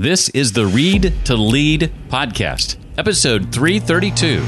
This is the Read to Lead podcast, episode 332.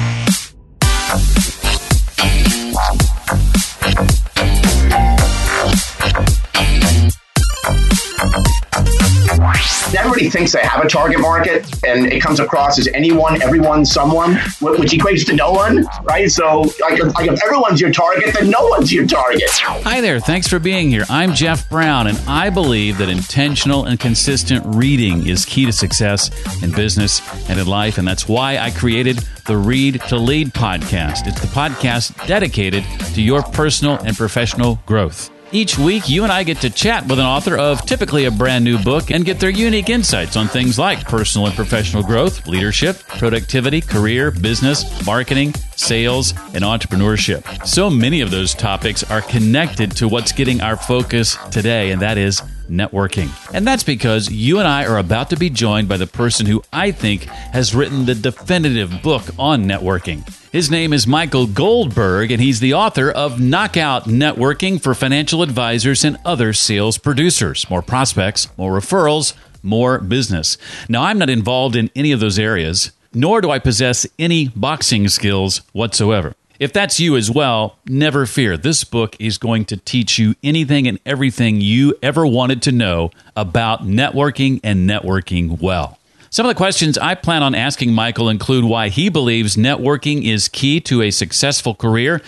Thinks they have a target market and it comes across as anyone, everyone, someone, which equates to no one, right? So, like, like if everyone's your target, then no one's your target. Hi there. Thanks for being here. I'm Jeff Brown, and I believe that intentional and consistent reading is key to success in business and in life. And that's why I created the Read to Lead podcast. It's the podcast dedicated to your personal and professional growth. Each week, you and I get to chat with an author of typically a brand new book and get their unique insights on things like personal and professional growth, leadership, productivity, career, business, marketing, sales, and entrepreneurship. So many of those topics are connected to what's getting our focus today, and that is networking. And that's because you and I are about to be joined by the person who I think has written the definitive book on networking. His name is Michael Goldberg, and he's the author of Knockout Networking for Financial Advisors and Other Sales Producers. More prospects, more referrals, more business. Now, I'm not involved in any of those areas, nor do I possess any boxing skills whatsoever. If that's you as well, never fear. This book is going to teach you anything and everything you ever wanted to know about networking and networking well. Some of the questions I plan on asking Michael include why he believes networking is key to a successful career,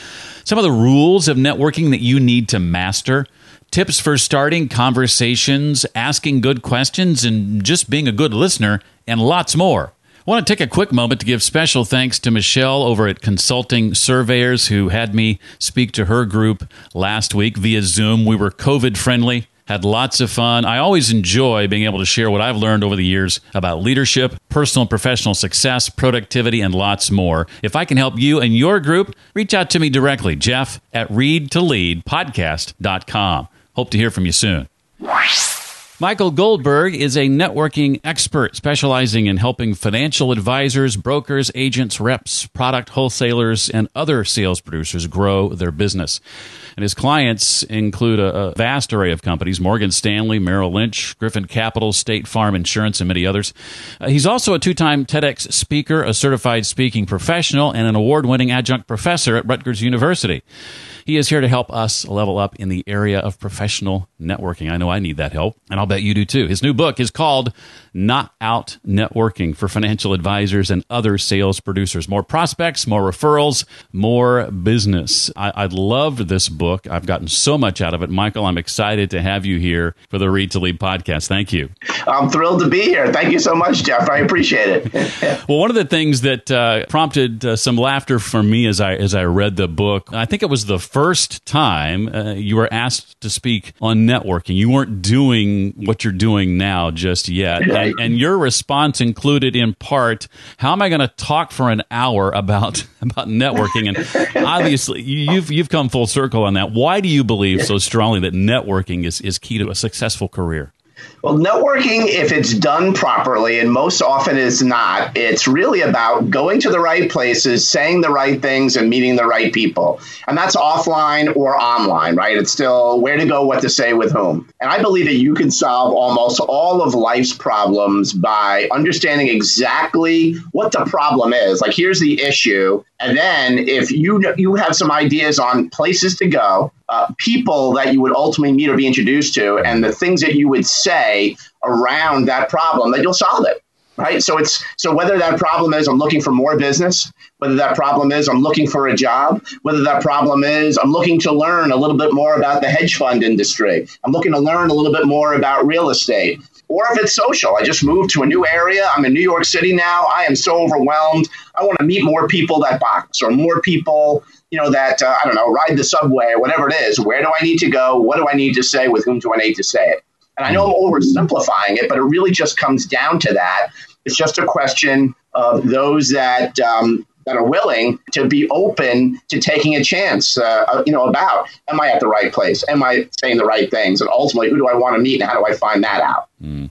some of the rules of networking that you need to master, tips for starting conversations, asking good questions, and just being a good listener, and lots more. I want to take a quick moment to give special thanks to Michelle over at Consulting Surveyors who had me speak to her group last week via Zoom. We were COVID friendly, had lots of fun. I always enjoy being able to share what I've learned over the years about leadership, personal and professional success, productivity, and lots more. If I can help you and your group, reach out to me directly, Jeff at readtoleadpodcast.com. Hope to hear from you soon. Michael Goldberg is a networking expert specializing in helping financial advisors, brokers, agents, reps, product wholesalers, and other sales producers grow their business. And his clients include a, a, vast array of companies Morgan Stanley, Merrill Lynch, Griffin Capital, State Farm Insurance, and many others. Uh, he's also a two time TEDx speaker, a certified speaking professional, and an award winning adjunct professor at Rutgers University. He is here to help us level up in the area of professional networking. I know I need that help, and I'll bet you do too. His new book is called Knockout Networking for Financial Advisors and Other Sales Producers. More prospects, more referrals, more business. I, I loved this book. I've gotten so much out of it. Michael, I'm excited to have you here for the Read to Lead podcast. Thank you. I'm thrilled to be here. Thank you so much, Jeff. I appreciate it. well, one of the things that uh, prompted uh, some laughter for me as I as I read the book, I think it was the first time uh, you were asked to speak on networking. You weren't doing what you're doing now just yet. And, and your response included in part, how am I going to talk for an hour about about networking? And obviously, you've you've come full circle on that. Why do you believe so strongly that networking is, is key to a successful career? Well, networking, if it's done properly, and most often it's not, it's really about going to the right places, saying the right things, and meeting the right people. And that's offline or online, right? It's still where to go, what to say, with whom. And I believe that you can solve almost all of life's problems by understanding exactly what the problem is. Like, here's the issue. And then if you you have some ideas on places to go, uh, people that you would ultimately meet or be introduced to, and the things that you would say around that problem, that you'll solve it. Right. So it's so whether that problem is I'm looking for more business, whether that problem is I'm looking for a job, whether that problem is I'm looking to learn a little bit more about the hedge fund industry, I'm looking to learn a little bit more about real estate, or if it's social. I just moved to a new area. I'm in New York City now. I am so overwhelmed. I want to meet more people that box or more people you know, that, uh, I don't know, ride the subway or whatever it is. Where do I need to go? What do I need to say? With whom do I need to say it? And I know I'm oversimplifying it, but it really just comes down to that. It's just a question of those that um, that are willing to be open to taking a chance, uh, uh, you know, about am I at the right place? Am I saying the right things? And ultimately, who do I want to meet and how do I find that out? Mm.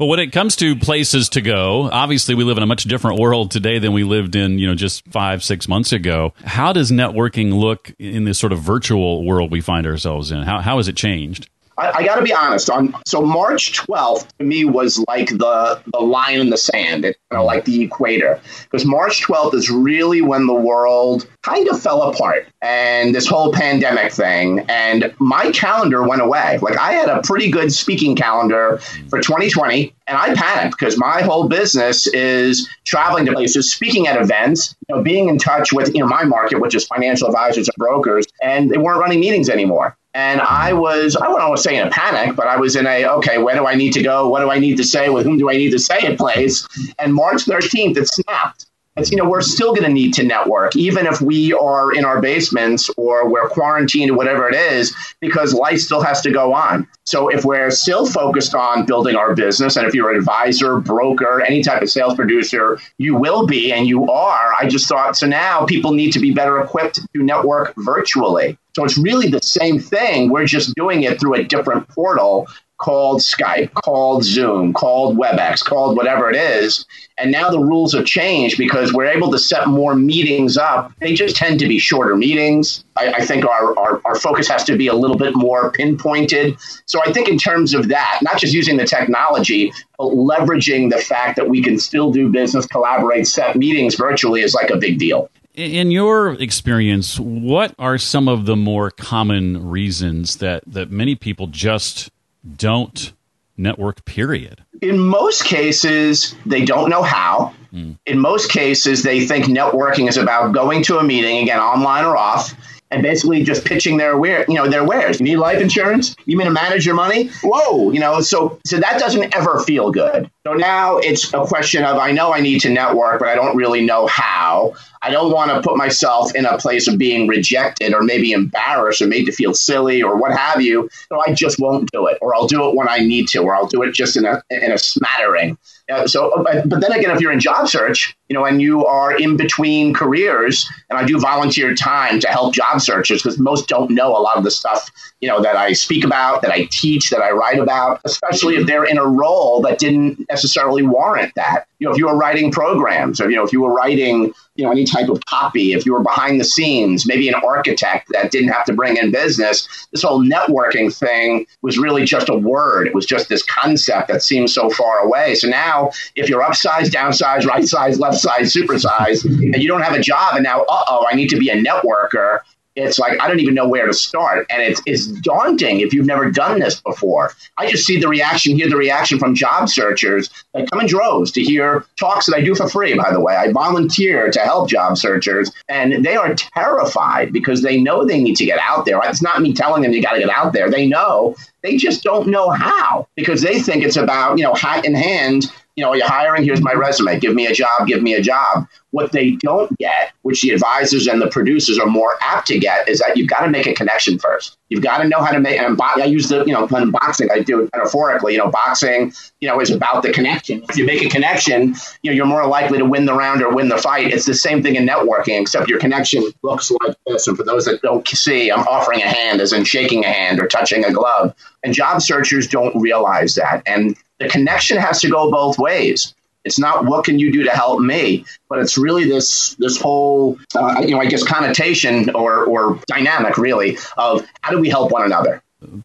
Well, when it comes to places to go, obviously we live in a much different world today than we lived in, you know, just five, six months ago. How does networking look in this sort of virtual world we find ourselves in? How, how has it changed? I, I got to be honest. On so March 12th to me was like the the line in the sand, it, you know, like the equator, because March 12th is really when the world kind of fell apart and this whole pandemic thing, and my calendar went away. Like I had a pretty good speaking calendar for 2020, and I panicked because my whole business is traveling to places, speaking at events, you know, being in touch with you know my market, which is financial advisors and brokers, and they weren't running meetings anymore. And I was, I wouldn't say in a panic, but I was in a, okay, where do I need to go? What do I need to say? With whom do I need to say it place? And March 13th, it snapped. It's, you know, we're still going to need to network, even if we are in our basements or we're quarantined or whatever it is, because life still has to go on. So if we're still focused on building our business, and if you're an advisor, broker, any type of sales producer, you will be and you are. I just thought, so now people need to be better equipped to network virtually. So it's really the same thing. We're just doing it through a different portal called Skype, called Zoom, called WebEx, called whatever it is. And now the rules have changed because we're able to set more meetings up. They just tend to be shorter meetings. I, I think our, our, our, focus has to be a little bit more pinpointed. So I think in terms of that, not just using the technology, but leveraging the fact that we can still do business, collaborate, set meetings virtually is like a big deal. In your experience, what are some of the more common reasons that, that many people just don't network, period? In most cases, they don't know how. Mm. In most cases, they think networking is about going to a meeting, again, online or off, and basically just pitching their ware, you know, their wares. You need life insurance? You mean to manage your money? Whoa, you know, so so that doesn't ever feel good. So now it's a question of I know I need to network, but I don't really know how. I don't want to put myself in a place of being rejected or maybe embarrassed or made to feel silly or what have you. So I just won't do it, or I'll do it when I need to, or I'll do it just in a in a smattering. Uh, so, but, but then again, if you're in job search, you know, and you are in between careers, and I do volunteer time to help job searchers because most don't know a lot of the stuff, you know, that I speak about, that I teach, that I write about, especially if they're in a role that didn't necessarily warrant that. You know, if you were writing programs, or you know, if you were writing you know any type of copy if you were behind the scenes maybe an architect that didn't have to bring in business this whole networking thing was really just a word. It was just this concept that seems so far away. So now if you're upsize downsize right size left size supersize and you don't have a job and now uh-oh i need to be a networker it's like I don't even know where to start, and it's it's daunting if you've never done this before. I just see the reaction, hear the reaction from job searchers that come in droves to hear talks that I do for free. By the way, I volunteer to help job searchers, and they are terrified because they know they need to get out there. It's not me telling them you got to get out there; they know. They just don't know how because they think it's about you know hat in hand you know, you're you hiring? Here's my resume. Give me a job. Give me a job. What they don't get, which the advisors and the producers are more apt to get, is that you've got to make a connection first. You've got to know how to make. And I use the, you know, when boxing, I do it metaphorically. You know, boxing, you know, is about the connection. If you make a connection, you know, you're more likely to win the round or win the fight. It's the same thing in networking, except your connection looks like this. And for those that don't see, I'm offering a hand, as in shaking a hand or touching a glove. And job searchers don't realize that. And the connection has to go both ways. It's not what can you do to help me, but it's really this this whole uh, you know I guess connotation or or dynamic really of how do we help one another.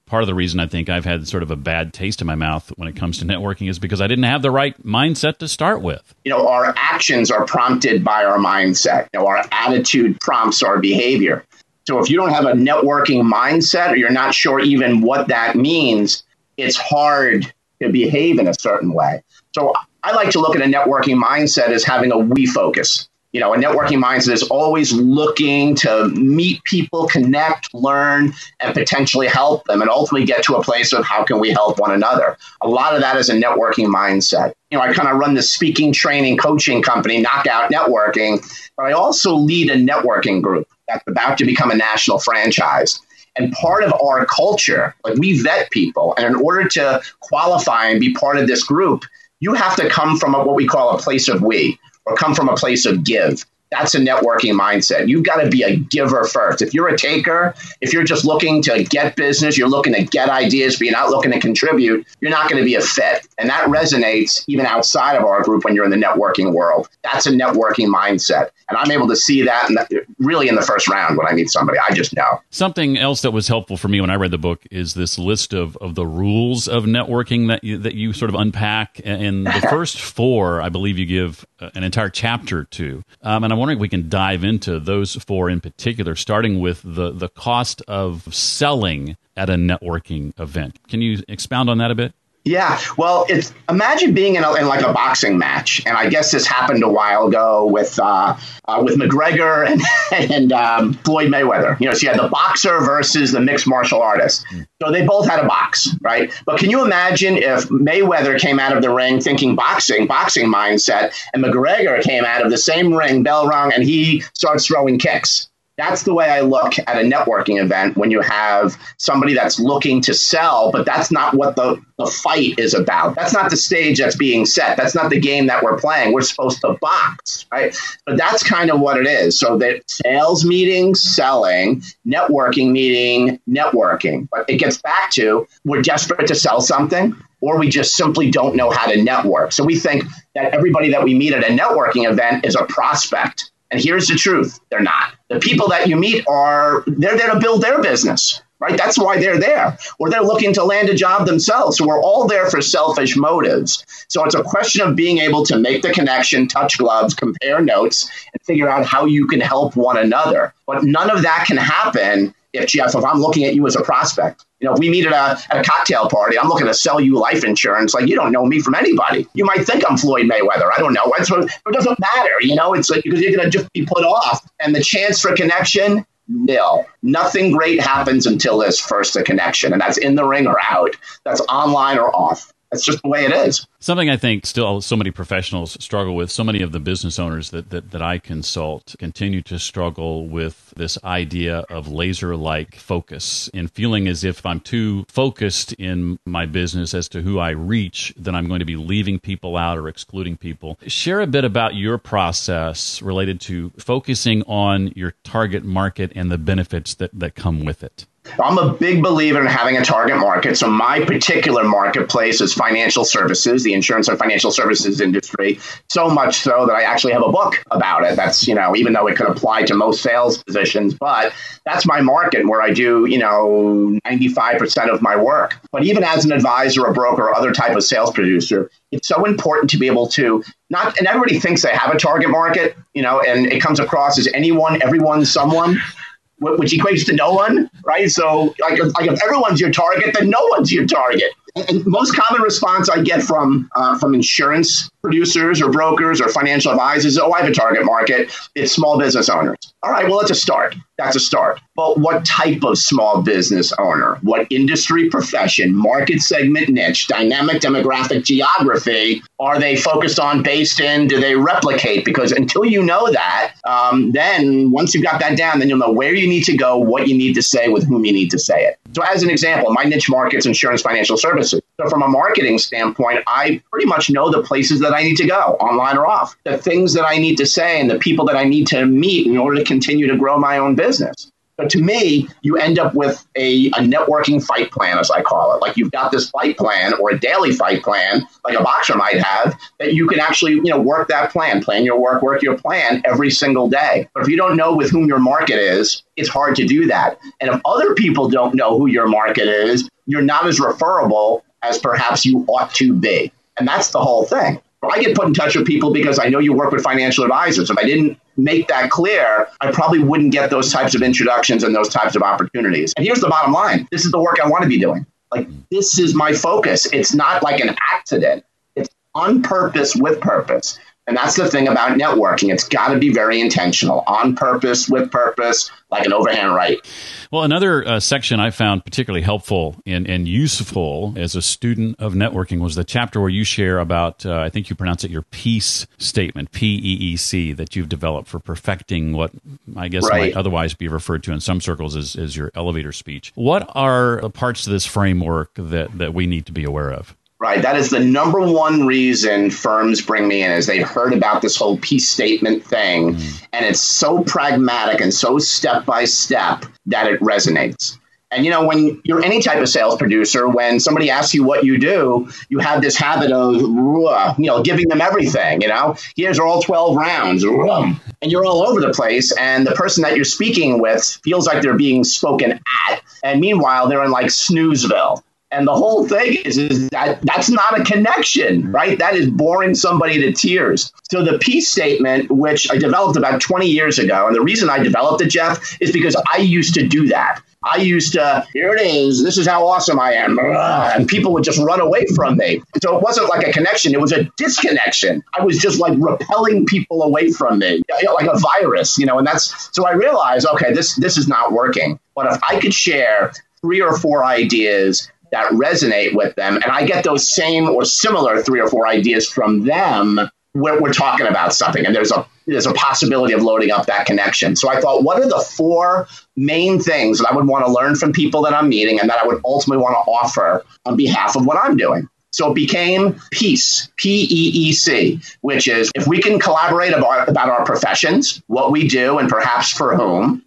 Part of the reason I think I've had sort of a bad taste in my mouth when it comes to networking is because I didn't have the right mindset to start with. You know, our actions are prompted by our mindset. You know, our attitude prompts our behavior. So if you don't have a networking mindset or you're not sure even what that means, it's hard to behave in a certain way. So I like to look at a networking mindset as having a we focus. You know, a networking mindset is always looking to meet people, connect, learn, and potentially help them, and ultimately get to a place of how can we help one another. A lot of that is a networking mindset. You know, I kind of run the speaking, training, coaching company, Knockout Networking, but I also lead a networking group that's about to become a national franchise. And part of our culture, like we vet people, and in order to qualify and be part of this group, you have to come from a, what we call a place of we, or come from a place of give. That's a networking mindset. You've got to be a giver first. If you're a taker, if you're just looking to get business, you're looking to get ideas, but you're not looking to contribute, you're not going to be a fit. And that resonates even outside of our group when you're in the networking world. That's a networking mindset. And I'm able to see that, and really in the first round when I meet somebody, I just know. Something else that was helpful for me when I read the book is this list of, of the rules of networking that you, that you sort of unpack. And the first four, I believe you give an entire chapter to. Um, and I'm wondering if we can dive into those four in particular, starting with the, the cost of selling at a networking event. Can you expound on that a bit? Yeah, well, it's imagine being in, a, in like a boxing match, and I guess this happened a while ago with uh, uh, with McGregor and, and um, Floyd Mayweather. You know, so you had the boxer versus the mixed martial artist. So they both had a box, right? But can you imagine if Mayweather came out of the ring thinking boxing, boxing mindset, and McGregor came out of the same ring, bell rung, and he starts throwing kicks? That's the way I look at a networking event when you have somebody that's looking to sell, but that's not what the, the fight is about. That's not the stage that's being set. That's not the game that we're playing. We're supposed to box, right? But that's kind of what it is. So that sales meeting, selling, networking meeting, networking. But it gets back to we're desperate to sell something or we just simply don't know how to network. So we think that everybody that we meet at a networking event is a prospect. And here's the truth they're not. The people that you meet are, they're there to build their business, right? That's why they're there. Or they're looking to land a job themselves. So we're all there for selfish motives. So it's a question of being able to make the connection, touch gloves, compare notes, and figure out how you can help one another. But none of that can happen Jeff, if I'm looking at you as a prospect. You know, if we meet at a, at a cocktail party, I'm looking to sell you life insurance. Like, you don't know me from anybody. You might think I'm Floyd Mayweather. I don't know. It's, it doesn't matter, you know, it's like because you're going to just be put off. And the chance for connection, nil. Nothing great happens until there's first a connection, and that's in the ring or out. That's online or off. That's just the way it is. Something I think still so many professionals struggle with. So many of the business owners that, that, that I consult continue to struggle with this idea of laser like focus and feeling as if I'm too focused in my business as to who I reach, then I'm going to be leaving people out or excluding people. Share a bit about your process related to focusing on your target market and the benefits that, that come with it. I'm a big believer in having a target market. So my particular marketplace is financial services, the insurance and financial services industry. So much so that I actually have a book about it. That's, you know, even though it could apply to most sales positions, but that's my market where I do, you know, 95% of my work. But even as an advisor, a broker, or other type of sales producer, it's so important to be able to not, and everybody thinks they have a target market, you know, and it comes across as anyone, everyone, someone which equates to no one, right? So, like, like if everyone's your target, then no one's your target. And most common response I get from uh, from insurance producers or brokers or financial advisors, oh, I have a target market. It's small business owners. All right, well, that's a start. That's a start. But what type of small business owner? What industry, profession, market segment, niche, dynamic demographic, geography are they focused on, based in? Do they replicate? Because until you know that, um, then once you've got that down, then you'll know where you need to go, what you need to say, with whom you need to say it. So, as an example, my niche market's insurance financial services. So, from a marketing standpoint, I pretty much know the places that I need to go, online or off, the things that I need to say, and the people that I need to meet in order to continue to grow my own business. But to me, you end up with a, a networking fight plan, as I call it. Like you've got this fight plan or a daily fight plan, like a boxer might have, that you can actually, you know, work that plan, plan your work, work your plan every single day. But if you don't know with whom your market is, it's hard to do that. And if other people don't know who your market is, you're not as referable as perhaps you ought to be. And that's the whole thing. I get put in touch with people because I know you work with financial advisors. If I didn't make that clear, I probably wouldn't get those types of introductions and those types of opportunities. And here's the bottom line this is the work I want to be doing. Like, this is my focus. It's not like an accident, it's on purpose with purpose. And that's the thing about networking. It's got to be very intentional, on purpose, with purpose, like an overhand right. Well, another uh, section I found particularly helpful and, and useful as a student of networking was the chapter where you share about, uh, I think you pronounce it your peace statement, P E E C, that you've developed for perfecting what I guess right. might otherwise be referred to in some circles as, as your elevator speech. What are the parts of this framework that, that we need to be aware of? Right. That is the number one reason firms bring me in is they've heard about this whole peace statement thing. Mm. And it's so pragmatic and so step by step that it resonates. And you know, when you're any type of sales producer, when somebody asks you what you do, you have this habit of, you know, giving them everything. You know, here's all 12 rounds, and you're all over the place. And the person that you're speaking with feels like they're being spoken at, and meanwhile they're in like snoozeville. And the whole thing is, is that that's not a connection, right? That is boring somebody to tears. So the peace statement, which I developed about 20 years ago, and the reason I developed it, Jeff, is because I used to do that. I used to, here it is, this is how awesome I am. And people would just run away from me. So it wasn't like a connection, it was a disconnection. I was just like repelling people away from me, like a virus, you know, and that's so I realized, okay, this this is not working. But if I could share three or four ideas that resonate with them, and I get those same or similar three or four ideas from them, we're, we're talking about something, and there's a there's a possibility of loading up that connection. So I thought, what are the four main things that I would want to learn from people that I'm meeting, and that I would ultimately want to offer on behalf of what I'm doing? So it became Peace, P E E C, which is if we can collaborate about, about our professions, what we do, and perhaps for whom,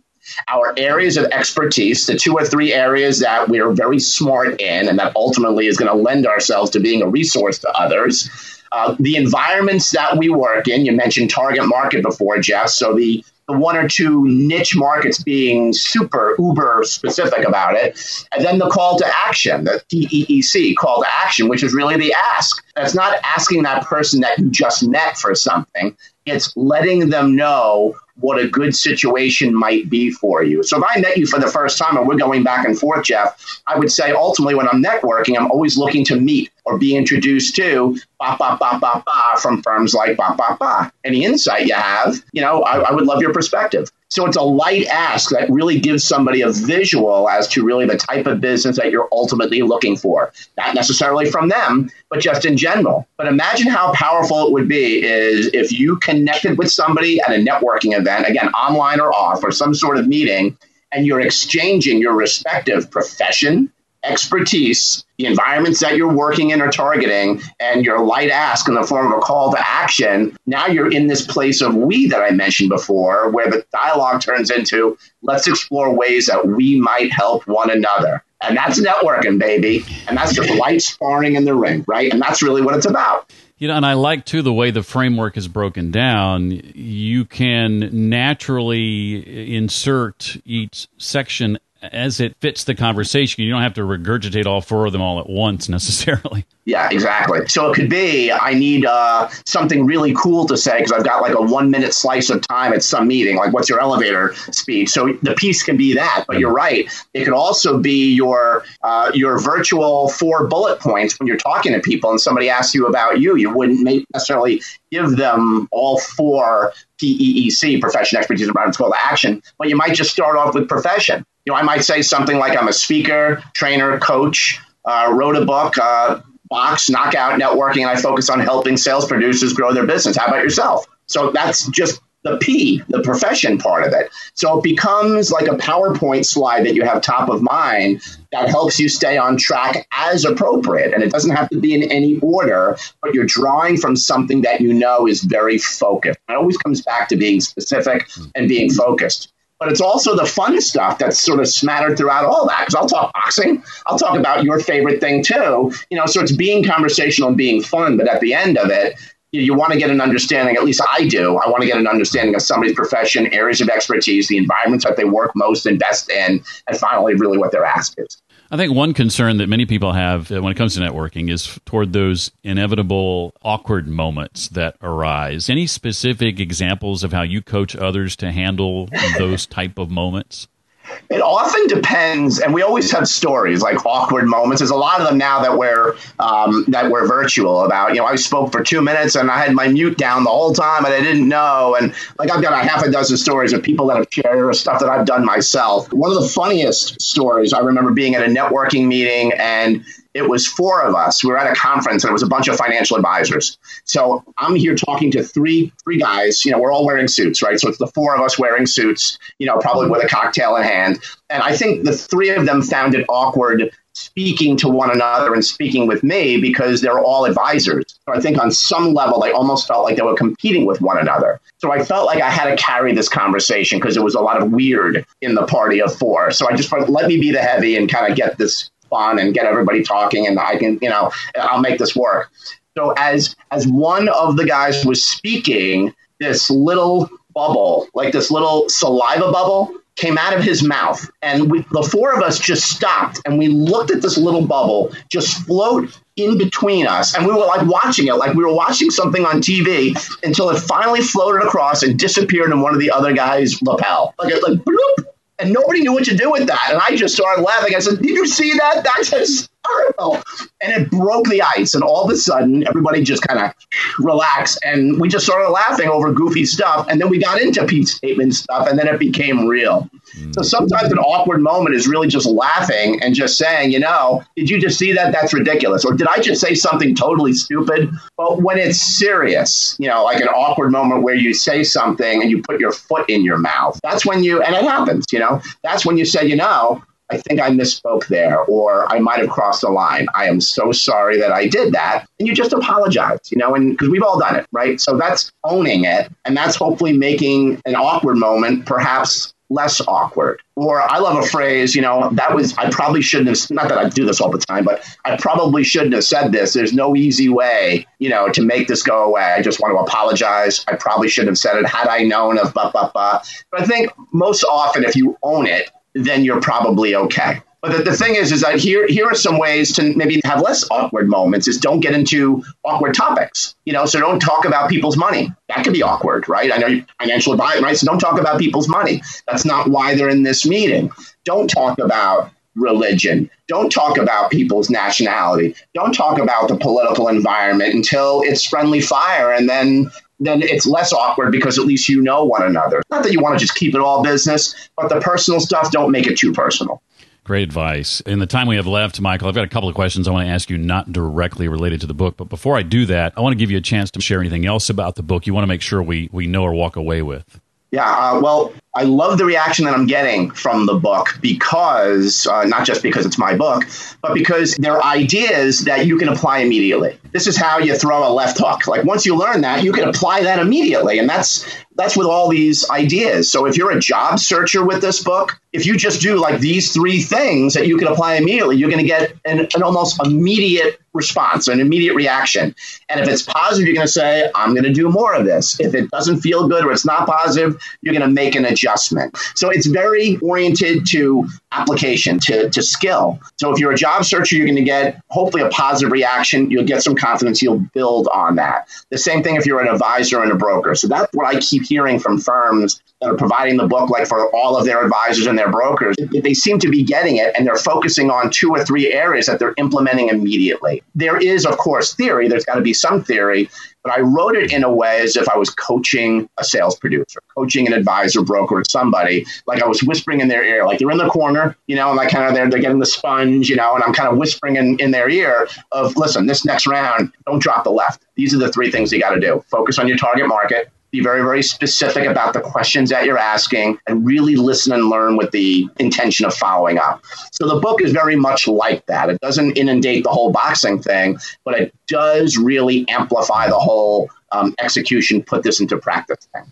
our areas of expertise, the two or three areas that we are very smart in, and that ultimately is going to lend ourselves to being a resource to others. Uh, the environments that we work in, you mentioned target market before, Jeff. So the the one or two niche markets being super uber specific about it, and then the call to action, the PEEC call to action, which is really the ask. It's not asking that person that you just met for something. It's letting them know what a good situation might be for you. So if I met you for the first time and we're going back and forth, Jeff, I would say ultimately when I'm networking, I'm always looking to meet or be introduced to bah, bah, bah, bah, bah, from firms like bah, bah, bah. Any insight you have, you know, I, I would love your perspective. So it's a light ask that really gives somebody a visual as to really the type of business that you're ultimately looking for. Not necessarily from them, but just in general. But imagine how powerful it would be is if you connected with somebody at a networking event, again, online or off, or some sort of meeting, and you're exchanging your respective profession, expertise, the environments that you're working in or targeting, and your light ask in the form of a call to action, now you're in this place of we that I mentioned before, where the dialogue turns into let's explore ways that we might help one another. And that's networking, baby. And that's just light sparring in the ring, right? And that's really what it's about. You know, and I like too the way the framework is broken down. You can naturally insert each section as it fits the conversation. You don't have to regurgitate all four of them all at once necessarily. Yeah, exactly. So it could be I need uh, something really cool to say because I've got like a one minute slice of time at some meeting. Like, what's your elevator speech? So the piece can be that. But you're right. It could also be your uh, your virtual four bullet points when you're talking to people and somebody asks you about you. You wouldn't necessarily give them all four PEEC, profession, expertise, environment, call to action, but you might just start off with profession. You know, I might say something like I'm a speaker, trainer, coach, uh, wrote a book, uh, box, knockout networking, and I focus on helping sales producers grow their business. How about yourself? So that's just the P, the profession part of it. So it becomes like a PowerPoint slide that you have top of mind that helps you stay on track as appropriate. And it doesn't have to be in any order, but you're drawing from something that you know is very focused. It always comes back to being specific and being focused but it's also the fun stuff that's sort of smattered throughout all that. Because I'll talk boxing, I'll talk about your favorite thing too. You know, so it's being conversational and being fun, but at the end of it, you, you want to get an understanding. At least I do. I want to get an understanding of somebody's profession, areas of expertise, the environments that they work most and best in, and finally, really what their ask is. I think one concern that many people have uh, when it comes to networking is toward those inevitable awkward moments that arise. Any specific examples of how you coach others to handle those type of moments? It often depends, and we always have stories like awkward moments. There's a lot of them now that we're um, that we're virtual about. You know, I spoke for two minutes and I had my mute down the whole time, and I didn't know. And like I've got a half a dozen stories of people that have shared stuff that I've done myself. One of the funniest stories I remember being at a networking meeting and it was four of us. We were at a conference and it was a bunch of financial advisors. So I'm here talking to three three guys. You know, we're all wearing suits, right? So it's the four of us wearing suits. You know, probably with a cocktail in hand. And I think the three of them found it awkward speaking to one another and speaking with me because they're all advisors. So I think on some level, they almost felt like they were competing with one another. So I felt like I had to carry this conversation because there was a lot of weird in the party of four. So I just let me be the heavy and kind of get this fun and get everybody talking, and I can, you know, I'll make this work. So as as one of the guys was speaking, this little bubble, like this little saliva bubble, came out of his mouth. And we, the four of us just stopped and we looked at this little bubble just float in between us. And we were like watching it, like we were watching something on TV until it finally floated across and disappeared in one of the other guys' lapel. Like, it like bloop, and nobody knew what to do with that. And I just started laughing. I said, Did you see that? That's hysterical. And it broke the ice. And all of a sudden, everybody just kind of relaxed. And we just started laughing over goofy stuff. And then we got into PEEC statement stuff. And then it became real. Mm. So sometimes an awkward moment is really just laughing and just saying, you know, did you just see that? That's ridiculous. Or did I just say something totally stupid? But when it's serious, you know, like an awkward moment where you say something and you put your foot in your mouth, that's when you, and it happens, you know, that's when you say, you know, I think I misspoke there, or I might have crossed the line. I am so sorry that I did that. And you just apologize, you know, and because we've all done it, right? So that's owning it. And that's hopefully making an awkward moment perhaps less awkward. Or I love a phrase, you know, that was, I probably shouldn't have, not that I do this all the time, but I probably shouldn't have said this. There's no easy way, you know, to make this go away. I just want to apologize. I probably shouldn't have said it had I known of blah, blah, blah. But I think most often, if you own it, then you're probably okay. But the, the thing is, is that here here are some ways to maybe have less awkward moments. Is don't get into awkward topics. You know, so don't talk about people's money. That could be awkward, right? I know you financial advice, right? So don't talk about people's money. That's not why they're in this meeting. Don't talk about religion. Don't talk about people's nationality. Don't talk about the political environment until it's friendly fire, and then then it's less awkward because at least you know one another. Not that you want to just keep it all business, but the personal stuff, don't make it too personal. Great advice. In the time we have left, Michael, I've got a couple of questions I want to ask you, not directly related to the book. But before I do that, I want to give you a chance to share anything else about the book you want to make sure we, we know or walk away with. Yeah, uh, well, I love the reaction that I'm getting from the book because, uh, not just because it's my book, but because there are ideas that you can apply immediately. This is how you throw a left hook. Like once you learn that, you can apply that immediately. And that's that's with all these ideas. So if you're a job searcher with this book, if you just do like these three things that you can apply immediately, you're going to get an, an almost immediate response, an immediate reaction. And if it's positive, you're going to say, I'm going to do more of this. If it doesn't feel good or it's not positive, you're going to make an adjustment. So it's very oriented to application, to, to skill. So if you're a job searcher, you're going to get hopefully a positive reaction. You'll get some confidence. You'll build on that. The same thing if you're an advisor and a broker. So that's what I keep hearing from firms that are providing the book, like for all of their advisors and their brokers. They seem to be getting it and they're focusing on two or three areas that they're implementing immediately. There is, of course, theory. There's got to be some theory, but I wrote it in a way as if I was coaching a sales producer, coaching an advisor, broker, or somebody. Like I was whispering in their ear, like they're in the corner, you know, and like kind of they're, they're getting the sponge, you know, and I'm kind of whispering in, in their ear of, listen, this next round, don't drop the left. These are the three things you got to do. Focus on your target market, be very, very specific about the questions that you're asking and really listen and learn with the intention of following up. So the book is very much like that. It doesn't inundate the whole boxing thing, but it does really amplify the whole um, execution, put this into practice thing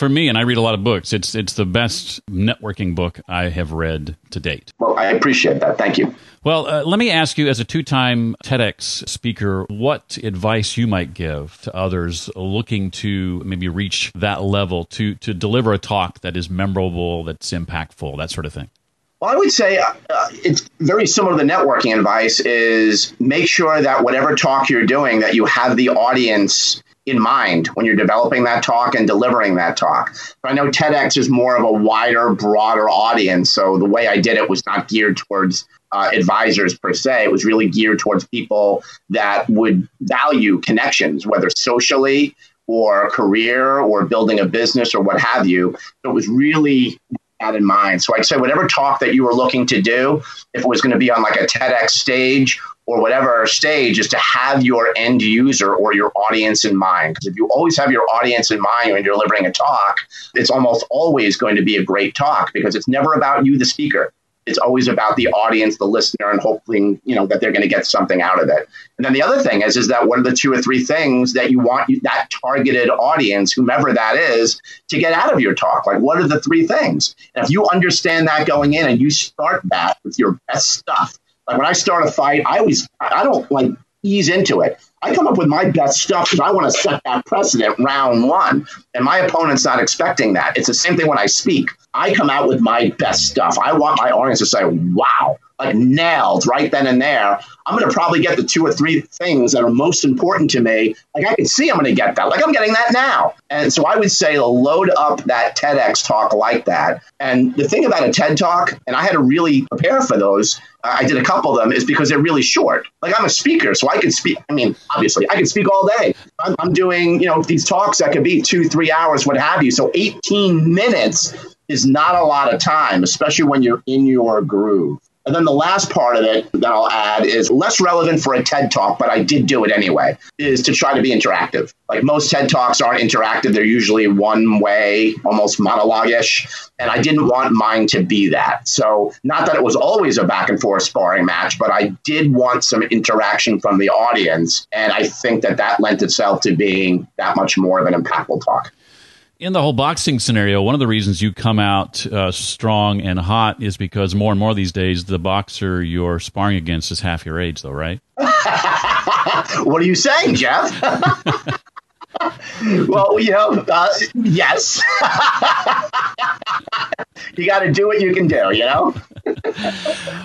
for me, and I read a lot of books, it's it's the best networking book I have read to date. Well, I appreciate that. Thank you. Well, uh, let me ask you, as a two-time TEDx speaker, what advice you might give to others looking to maybe reach that level to to deliver a talk that is memorable, that's impactful, that sort of thing. Well, I would say uh, it's very similar to the networking advice is make sure that whatever talk you're doing that you have the audience in mind when you're developing that talk and delivering that talk. But I know TEDx is more of a wider, broader audience. So the way I did it was not geared towards uh, advisors per se. It was really geared towards people that would value connections, whether socially or career or building a business or what have you. So it was really that in mind. So I'd say whatever talk that you were looking to do, if it was going to be on like a TEDx stage or whatever stage is to have your end user or your audience in mind. Because if you always have your audience in mind when you're delivering a talk, it's almost always going to be a great talk because it's never about you, the speaker. It's always about the audience, the listener, and hoping you know that they're going to get something out of it. And then the other thing is, is that what are the two or three things that you want that targeted audience, whomever that is, to get out of your talk? Like, what are the three things? And if you understand that going in and you start that with your best stuff, like when I start a fight, I always I don't like ease into it. I come up with my best stuff because I want to set that precedent round one. And my opponent's not expecting that. It's the same thing when I speak. I come out with my best stuff. I want my audience to say, wow, like nailed right then and there. I'm going to probably get the two or three things that are most important to me. Like I can see I'm going to get that. Like I'm getting that now. And so I would say load up that TEDx talk like that. And the thing about a TED talk, and I had to really prepare for those. I did a couple of them is because they're really short. Like I'm a speaker, so I can speak. I mean, obviously, I can speak all day. I'm, I'm doing, you know, these talks that could be two, three hours, what have you. So 18 minutes is not a lot of time, especially when you're in your groove. And then the last part of it that I'll add is less relevant for a TED talk, but I did do it anyway, is to try to be interactive. Like most TED talks aren't interactive, they're usually one way, almost monologue ish. And I didn't want mine to be that. So, not that it was always a back and forth sparring match, but I did want some interaction from the audience. And I think that that lent itself to being that much more of an impactful talk in the whole boxing scenario, one of the reasons you come out uh, strong and hot is because more and more these days, the boxer you're sparring against is half your age, though, right? what are you saying, Jeff? well, you know, uh, yes. you got to do what you can do, you know.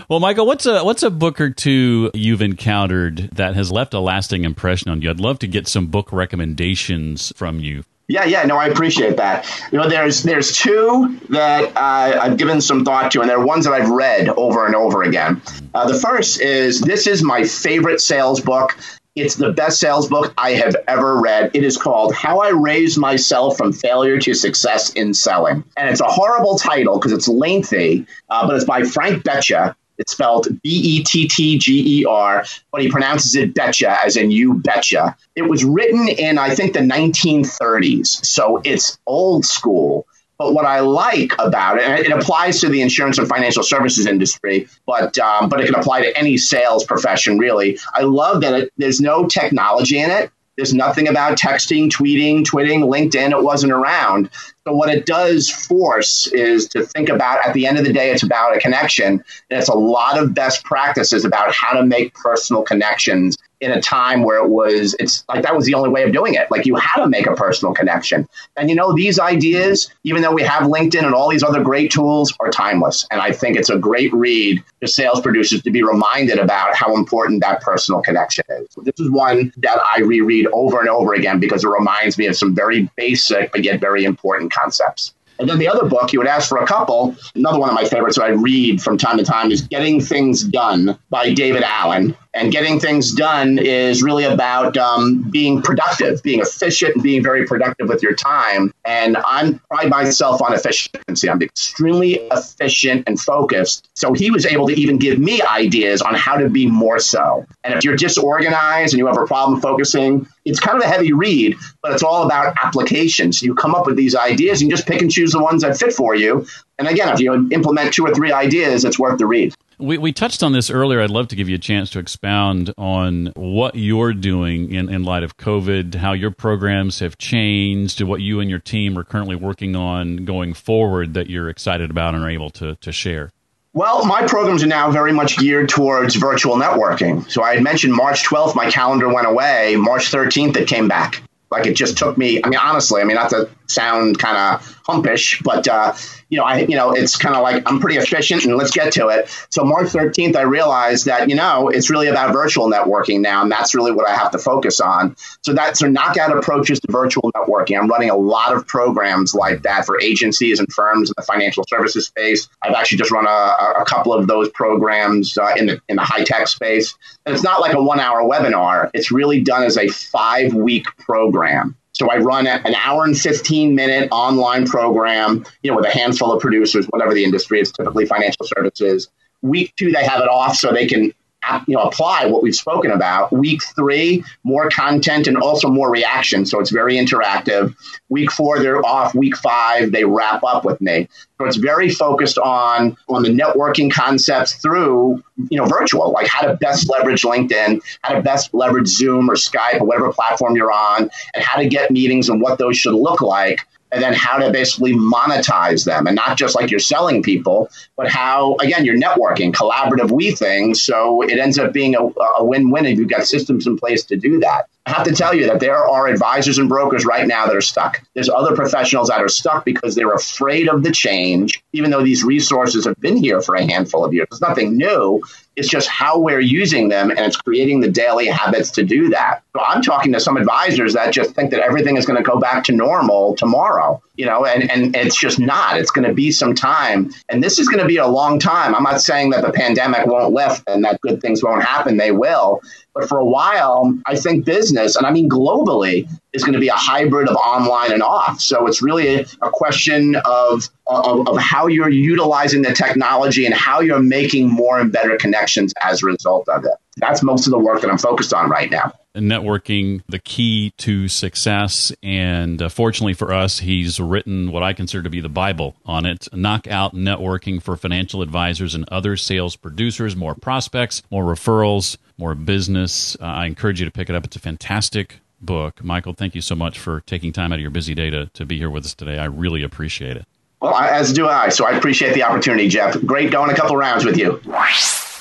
well, Michael, what's a what's a book or two you've encountered that has left a lasting impression on you? I'd love to get some book recommendations from you yeah, yeah, no, I appreciate that. You know, there's there's two that uh, I've given some thought to, and they're ones that I've read over and over again. Uh, the first is this is my favorite sales book. It's the best sales book I have ever read. It is called How I Raised Myself from Failure to Success in Selling. And it's a horrible title because it's lengthy, uh, but it's by Frank Bettger. It's spelled B E T T G E R, but he pronounces it betcha, as in you betcha. It was written in, I think, the 1930s. So it's old school. But what I like about it, and it applies to the insurance and financial services industry, but um, but it can apply to any sales profession, really. I love that it, there's no technology in it. There's nothing about texting, tweeting, twitting, LinkedIn. It wasn't around. So what it does force is to think about at the end of the day, it's about a connection. And it's a lot of best practices about how to make personal connections in a time where it was it's like that was the only way of doing it. Like you had to make a personal connection. And you know these ideas even though we have linkedin and all these other great tools are timeless. And i think it's a great read for sales producers to be reminded about how important that personal connection is. This is one that i reread over and over again because it reminds me of some very basic but yet very important concepts. And then the other book, you would ask for a couple. Another one of my favorites that I read from time to time is Getting Things Done by David Allen. And getting things done is really about um, being productive, being efficient, and being very productive with your time. And I'm pride myself on efficiency. I'm extremely efficient and focused. So he was able to even give me ideas on how to be more so. And if you're disorganized and you have a problem focusing, it's kind of a heavy read, but it's all about applications. You come up with these ideas and you just pick and choose the ones that fit for you. And again, if you implement two or three ideas, it's worth the read. We, we touched on this earlier. I'd love to give you a chance to expound on what you're doing in, in light of COVID, how your programs have changed, what you and your team are currently working on going forward that you're excited about and are able to, to share. Well, my programs are now very much geared towards virtual networking. So I had mentioned March 12th, my calendar went away. March 13th, it came back. Like it just took me, I mean, honestly, I mean, not to sound kind of humpish, but uh, you know, I you know, it's kind of like I'm pretty efficient, and let's get to it. So March 13th, I realized that you know it's really about virtual networking now, and that's really what I have to focus on. So that's so knockout approaches to virtual networking. I'm running a lot of programs like that for agencies and firms in the financial services space. I've actually just run a, a couple of those programs uh, in the in the high tech space. And it's not like a one hour webinar. It's really done as a five week program. So I run an hour and 15 minute online program, you know, with a handful of producers, whatever the industry is, typically financial services. Week two, they have it off so they can Uh, you know apply what we've spoken about. Week three, more content and also more reaction, so it's very interactive. Week four, they're off. Week five, they wrap up with me. So it's very focused on on the networking concepts through you know virtual, like how to best leverage LinkedIn, how to best leverage Zoom or Skype or whatever platform you're on, and how to get meetings and what those should look like and then how to basically monetize them. And not just like you're selling people but how again you're networking collaborative we things so it ends up being a, a win-win if you've got systems in place to do that I have to tell you that there are advisors and brokers right now that are stuck. There's other professionals that are stuck because they're afraid of the change, even though these resources have been here for a handful of years. It's nothing new. It's just how we're using them and it's creating the daily habits to do that. So I'm talking to some advisors that just think that everything is going to go back to normal tomorrow, you know, and, and it's just not. It's going to be some time. And this is going to be a long time. I'm not saying that the pandemic won't lift and that good things won't happen. They will. But for a while, I think business, and I mean globally, is going to be a hybrid of online and off. So it's really a, question of, of, of how you're utilizing the technology and how you're making more and better connections as a result of it. That's most of the work that I'm focused on right now networking the key to success. And uh, fortunately for us, he's written what I consider to be the Bible on it knockout networking for financial advisors and other sales producers, more prospects, more referrals, more business. Uh, I encourage you to pick it up. It's a fantastic book. Michael, thank you so much for taking time out of your busy day to, to be here with us today. I really appreciate it. Well, as do I. So I appreciate the opportunity, Jeff. Great going a couple rounds with you.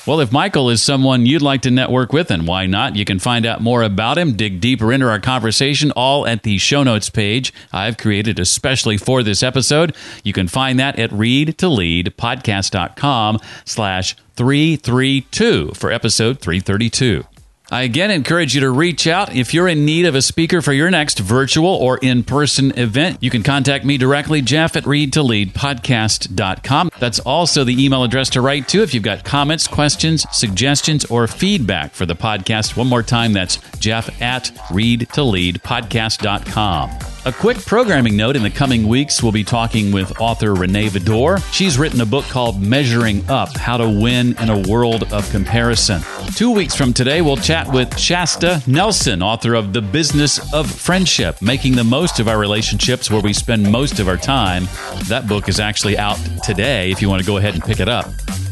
Well, if Michael is someone you'd like to network with, and why not? You can find out more about him, dig deeper into our conversation, all at the show notes page I've created especially for this episode. You can find that at readtoleadpodcast.com slash 332 for episode 332. I again encourage you to reach out if you're in need of a speaker for your next virtual or in person event. You can contact me directly, Jeff at readtoleadpodcast.com. That's also the email address to write to if you've got comments, questions, suggestions, or feedback for the podcast. One more time, that's Jeff at readtoleadpodcast.com. A quick programming note in the coming weeks, we'll be talking with author Renee Vidor. She's written a book called Measuring Up How to Win in a World of Comparison. Two weeks from today, we'll chat with Shasta Nelson, author of The Business of Friendship Making the Most of Our Relationships Where We Spend Most of Our Time. That book is actually out today if you want to go ahead and pick it up.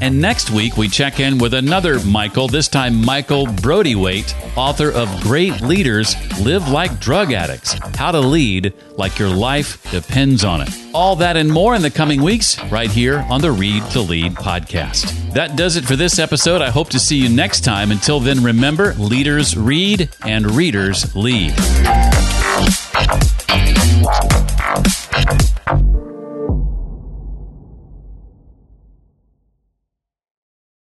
And next week, we check in with another Michael, this time Michael Brody-Waite, author of Great Leaders Live Like Drug Addicts How to Lead Like Your Life Depends on It. All that and more in the coming weeks, right here on the Read to Lead podcast. That does it for this episode. I hope to see you next time. Until then, remember leaders read and readers lead.